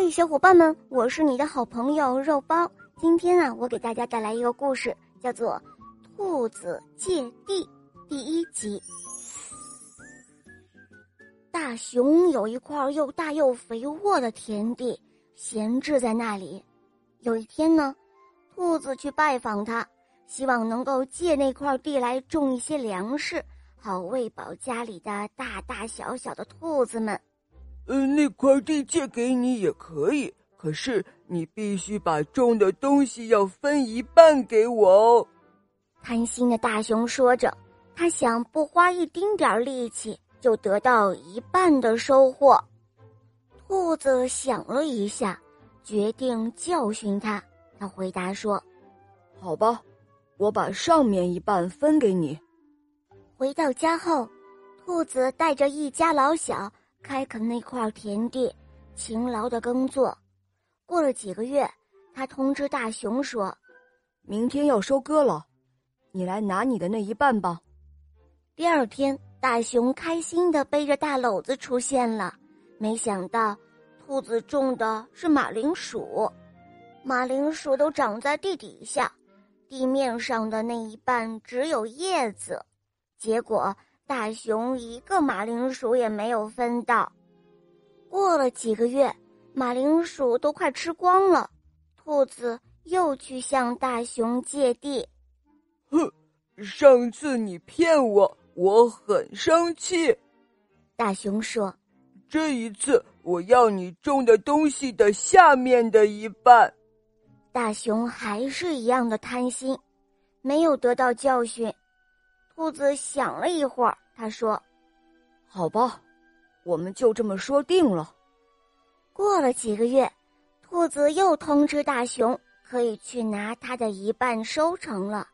嘿，小伙伴们，我是你的好朋友肉包。今天啊，我给大家带来一个故事，叫做《兔子借地》第一集。大熊有一块又大又肥沃的田地，闲置在那里。有一天呢，兔子去拜访他，希望能够借那块地来种一些粮食，好喂饱家里的大大小小的兔子们。呃，那块地借给你也可以，可是你必须把种的东西要分一半给我哦。贪心的大熊说着，他想不花一丁点儿力气就得到一半的收获。兔子想了一下，决定教训他。他回答说：“好吧，我把上面一半分给你。”回到家后，兔子带着一家老小。开垦那块田地，勤劳的耕作。过了几个月，他通知大熊说：“明天要收割了，你来拿你的那一半吧。”第二天，大熊开心的背着大篓子出现了。没想到，兔子种的是马铃薯，马铃薯都长在地底下，地面上的那一半只有叶子。结果。大熊一个马铃薯也没有分到。过了几个月，马铃薯都快吃光了，兔子又去向大熊借地。哼，上次你骗我，我很生气。大熊说：“这一次我要你种的东西的下面的一半。”大熊还是一样的贪心，没有得到教训。兔子想了一会儿，他说：“好吧，我们就这么说定了。”过了几个月，兔子又通知大熊可以去拿他的一半收成了。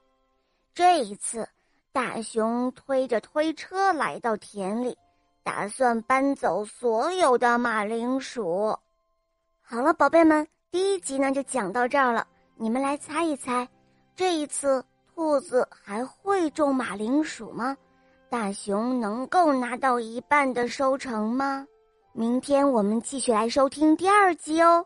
这一次，大熊推着推车来到田里，打算搬走所有的马铃薯。好了，宝贝们，第一集呢就讲到这儿了。你们来猜一猜，这一次。兔子还会种马铃薯吗？大熊能够拿到一半的收成吗？明天我们继续来收听第二集哦。